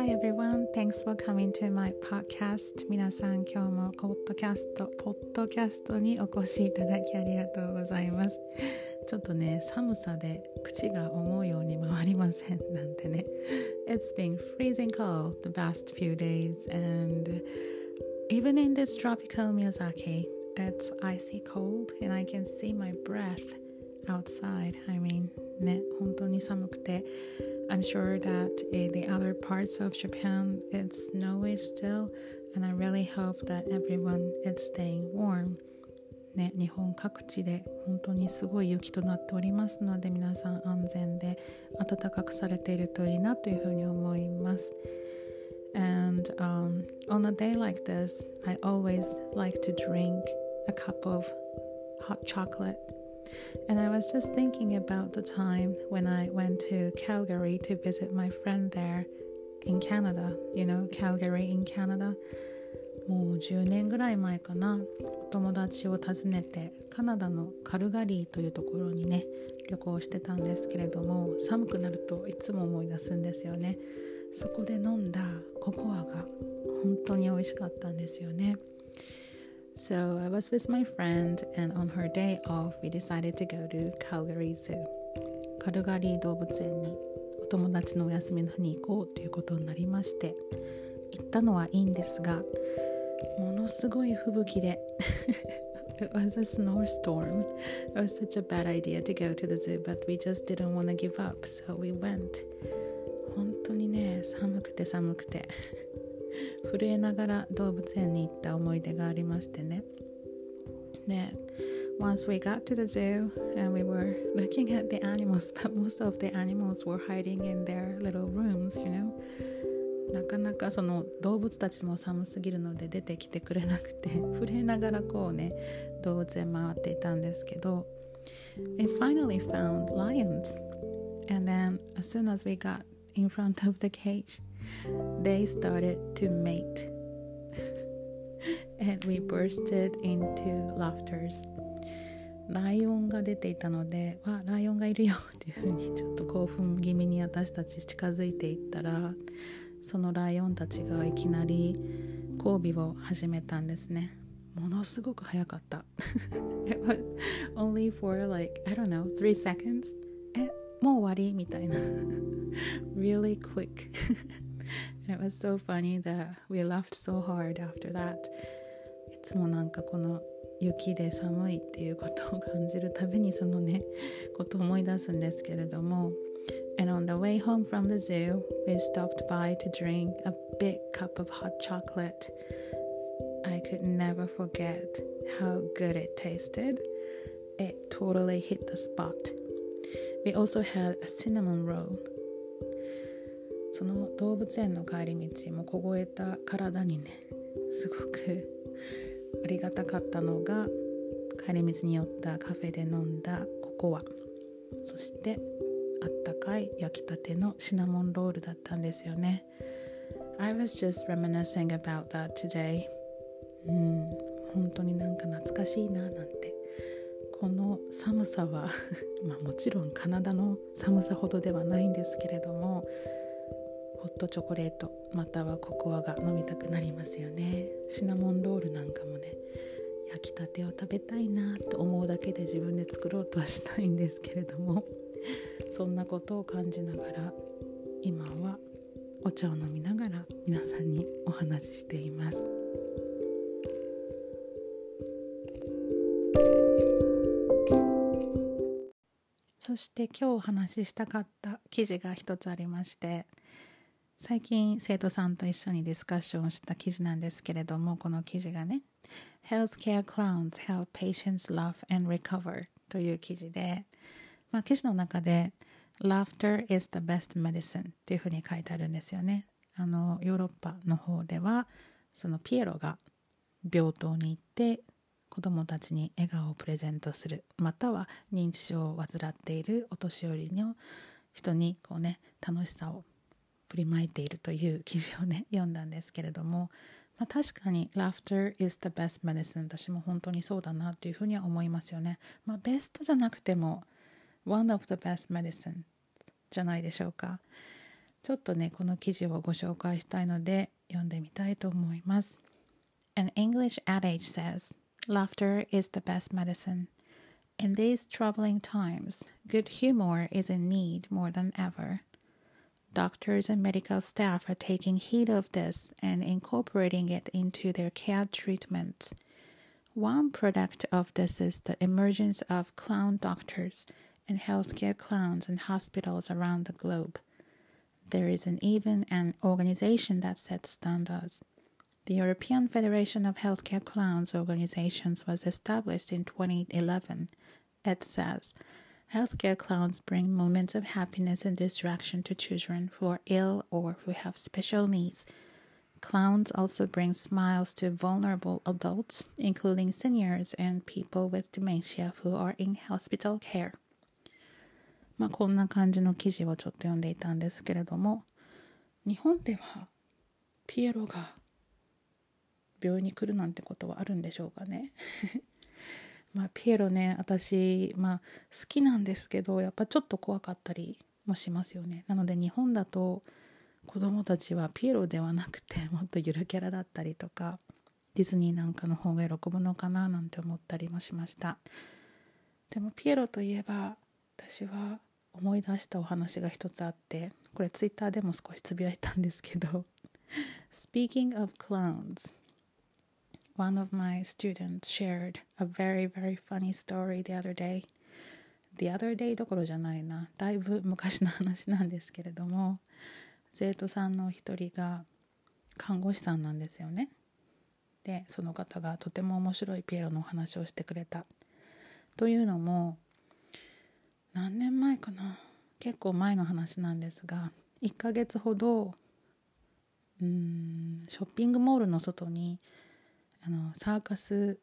Hi everyone, thanks for coming to my podcast 皆さん今日もポッドキャストポッドキャストにお越しいただきありがとうございますちょっとね寒さで口が思うように回りませんなんてね It's been freezing cold the past few days and even in this tropical Miyazaki it's icy cold and I can see my breath outside I mean ね本当に寒くて I'm sure that in the other parts of Japan it's snowy still and I really hope that everyone is staying warm ね、日本各地で本当にすごい雪となっておりますので皆さん安全で暖かくされているといいなというふうに思います。And、um, on a day like this, I always like to drink a cup of hot chocolate And I was just thinking about the time when I went to Calgary to visit my friend there in Canada. You know, Calgary in Canada. もう10年ぐらい前かなお友達を訪ねてカナダのカルガリーというところにね旅行してたんですけれども寒くなるといつも思い出すんですよねそこで飲んだココアが本当に美味しかったんですよね So I was with my friend, and on her day off, we decided to go to Calgary Zoo. カルガリー動物園にお友達のお休みの日に行こうということになりまして行ったのはいいんですがものすごい吹雪で It was a snowstorm. It was such a bad idea to go to the zoo, but we just didn't want to give up, so we went. 本当にね、寒くて寒くて 震えながら動物園に行った思い出がありましてねで Once we got to the zoo and we were looking at the animals, but most of the animals were hiding in their little rooms, you know. なかなかその動物たちも寒すぎるので出てきてくれなくて震えながらこうね動物園回っていたんですけど We finally found lions and then as soon as we got in front of the cage they started to mate. and we bursted into laughters. ライオンが出ていたので、わ、ライオンがいるよっていうふうにちょっと興奮気味に私たち近づいていったら、そのライオンたちがいきなり交尾を始めたんですね。ものすごく早かった。It was only for like, I don't know, three seconds. え、もう終わりみたいな。really quick. it was so funny that we laughed so hard after that いつもなんかこの雪で寒いっていうことを感じるたびにそのねことを思い出すんですけれども And on the way home from the zoo, we stopped by to drink a big cup of hot chocolate. I could never forget how good it tasted. It totally hit the spot. We also had a cinnamon roll. その動物園の帰り道も凍えた体にねすごくありがたかったのが帰り道に寄ったカフェで飲んだココア。そしてあったかい焼きたてのシナモンロールだったんですよね。I was just reminiscing about that today うん本当になんか懐かしいななんて。この寒さは まあもちろんカナダの寒さほどではないんですけれどもホットチョコレートまたはココアが飲みたくなりますよね。シナモンロールなんかもね焼きたてを食べたいなと思うだけで自分で作ろうとはしないんですけれどもそんなことを感じながら今はお茶を飲みながら皆さんにお話ししています。そして今日お話ししたかった記事が一つありまして最近生徒さんと一緒にディスカッションした記事なんですけれどもこの記事がね Healthcare Clowns Help Patients Laugh and Recover という記事で、まあ、記事の中で Laughter is the best medicine っていうふうに書いてあるんですよね。あのヨーロッパの方ではそのピエロが病棟に行って子どもたちに笑顔をプレゼントするまたは認知症を患っているお年寄りの人にこうね楽しさを振りまいているという記事をね 読んだんですけれども、まあ、確かに laughter is the best medicine 私も本当にそうだなというふうには思いますよね。まあベストじゃなくても one of the best medicine じゃないでしょうか。ちょっとねこの記事をご紹介したいので読んでみたいと思います。An English adage says laughter is the best medicine In these troubling times, good humor is in need more than ever. Doctors and medical staff are taking heed of this and incorporating it into their care treatments. One product of this is the emergence of clown doctors and healthcare clowns in hospitals around the globe. There is an even an organization that sets standards. The European Federation of Healthcare Clowns Organizations was established in 2011. It says, Healthcare clowns bring moments of happiness and distraction to children who are ill or who have special needs. Clowns also bring smiles to vulnerable adults, including seniors and people with dementia who are in hospital care. まあこんな感じの記事をちょっと読んでいたんですけれども日本ではピエロが 病院に来るなんてことはあるんでしょうかね。まあピエロね私まあ好きなんですけどやっぱちょっと怖かったりもしますよね。なので日本だと子供たちはピエロではなくて もっとゆるキャラだったりとかディズニーなんかの方が喜ぶのかななんて思ったりもしました。でもピエロといえば私は思い出したお話が一つあってこれツイッターでも少しつぶやいたんですけど Speaking of clowns one of my students shared a very very funny story the other day. The other day どころじゃないな。だいぶ昔の話なんですけれども生徒さんの一人が看護師さんなんですよね。でその方がとても面白いピエロのお話をしてくれた。というのも何年前かな。結構前の話なんですが1ヶ月ほどうんショッピングモールの外にあのサーカス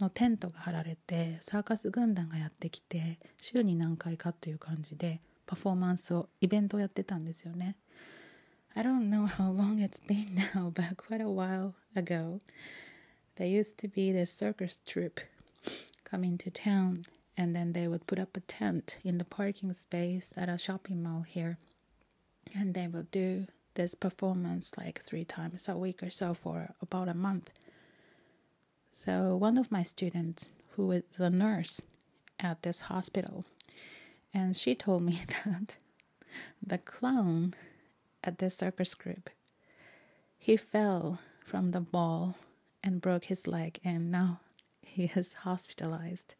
のテントが張られてサーカス軍団がやってきて週に何回かという感じでパフォーマンスをイベントをやってたんですよね I don't know how long it's been now but quite a while ago there used to be this circus troupe coming to town and then they would put up a tent in the parking space at a shopping mall here and they would do this performance like three times a week or so for about a month so one of my students who is a nurse at this hospital and she told me that the clown at this circus group he fell from the ball and broke his leg and now he is hospitalized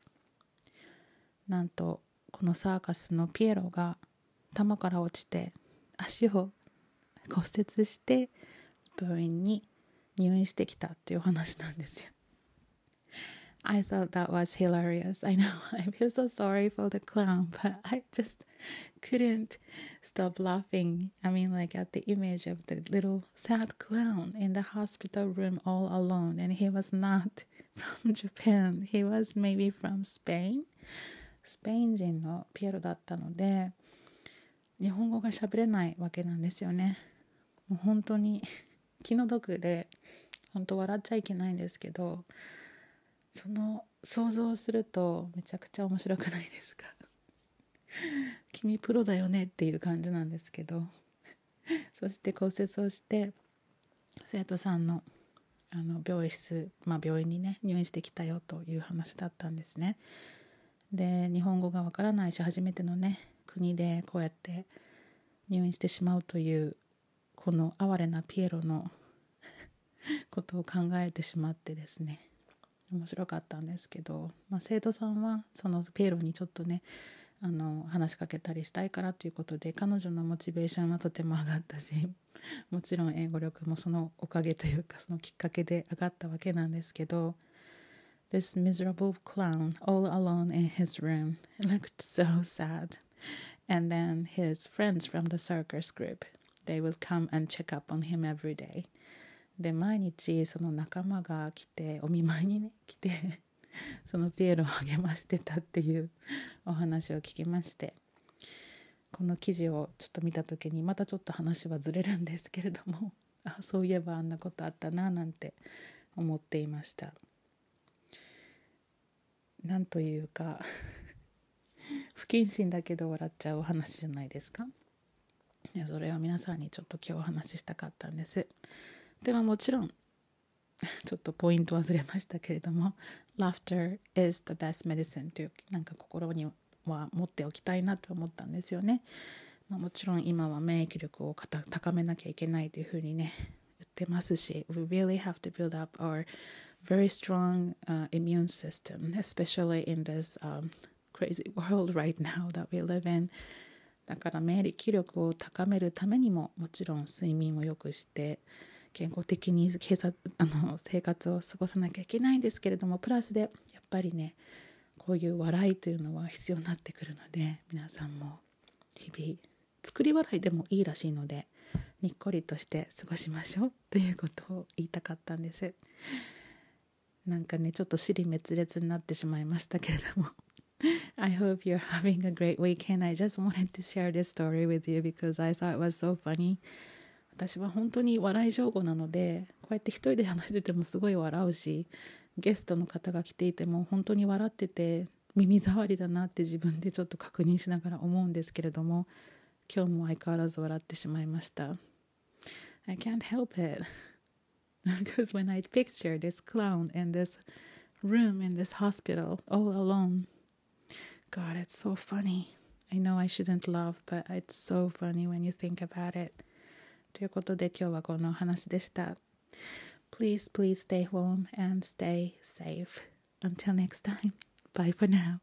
なんとこのサーカスのピエロが玉から落ちて足を骨折して病院に入院してきたっていう話なんですよ。 I thought that was hilarious. I know I feel so sorry for the clown, but I just couldn't stop laughing. I mean, like at the image of the little sad clown in the hospital room all alone, and he was not from Japan. He was maybe from Spain. スペイン人のピエロだったので日本語が喋れないわけなんですよねもう本当に気の毒で本当笑っちゃいけないんですけど その想像するとめちゃくちゃ面白くないですか？君プロだよねっていう感じなんですけど。そして骨折をして生徒さんのあの病室、まあ、病院にね入院してきたよという話だったんですね。で日本語がわからないし初めてのね国でこうやって入院してしまうというこの哀れなピエロの ことを考えてしまってですね。面白かったんですけど、まあ、生徒さんはそのピエロにちょっとねあの話しかけたりしたいからということで彼女のモチベーションはとても上がったしもちろん英語力もそのおかげというかそのきっかけで上がったわけなんですけど this miserable clown all alone in his room. Looked so sad. And then his friends from the circus group, they would come and check up on him every day. で毎日その仲間が来てお見舞いにね来て そのピエロを励ましてたっていう お話を聞きましてこの記事をちょっと見た時にまたちょっと話はずれるんですけれども あそういえばあんなことあったななんて思っていました。なんというか不謹慎だけど笑っちゃうお話じゃないですかいやそれを皆さんにちょっと今日お話ししたかったんですでももちろんちょっとポイント忘れましたけれども Laughter is the best medicine というなんか心には持っておきたいなと思ったんですよね、まあ、もちろん今は免疫力を高めなきゃいけないというふうにね言ってますし We really have to build up our very strong、uh, immune system especially in this、um, crazy world right now that we live in だから免疫力を高めるためにももちろん睡眠を良くして健康的に警察あの生活を過ごさなきゃいけないんですけれどもプラスでやっぱりねこういう笑いというのは必要になってくるので皆さんも日々作り笑いでもいいらしいのでにっこりとして過ごしましょうということを言いたかったんですなんかねちょっと尻滅裂になってしまいましたけれども I hope you're having a great weekend. I just wanted to share this story with you because I thought it was so funny. 私は本当に笑い上手なのでこうやって一人で話しててもすごい笑うしゲストの方が来ていても本当に笑ってて耳障りだなって自分でちょっと確認しながら思うんですけれども今日も相変わらず笑ってしまいました I can't help it because when I picture this clown in this room in this hospital all alone God it's so funny I know I shouldn't laugh but it's so funny when you think about it ということで今日はこの話でした。Please, please stay home and stay safe. Until next time. Bye for now.